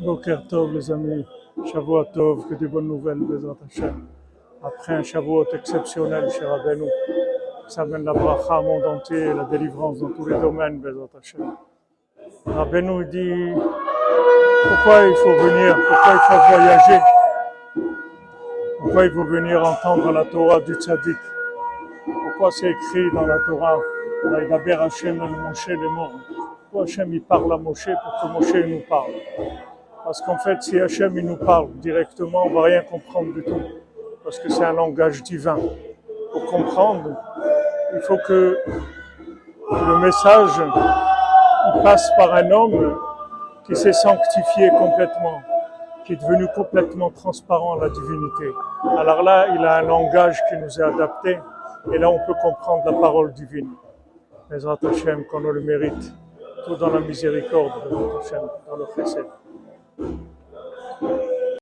Boker Tov, les amis. Shavuot Tov, que des bonnes nouvelles, Bezrat Hashem. Après un Shavuot exceptionnel chez Rabbeinu, ça amène la bracha au monde entier, la délivrance dans tous les domaines, Bezrat Hashem. Rabbeinu dit pourquoi il faut venir, pourquoi il faut voyager, pourquoi il faut venir entendre la Torah du Tzaddik, pourquoi c'est écrit dans la Torah, Vaïdaber Hashem Moshe les morts. Pourquoi Hashem il parle à Moshe pour que Moshe nous parle? Parce qu'en fait, si Hashem il nous parle directement, on va rien comprendre du tout. Parce que c'est un langage divin. Pour comprendre, il faut que le message passe par un homme qui s'est sanctifié complètement, qui est devenu complètement transparent à la divinité. Alors là, il a un langage qui nous est adapté, et là, on peut comprendre la parole divine. Ezrat Hashem, qu'on le mérite, tout dans la miséricorde de Hashem, dans le chesed. Thank you.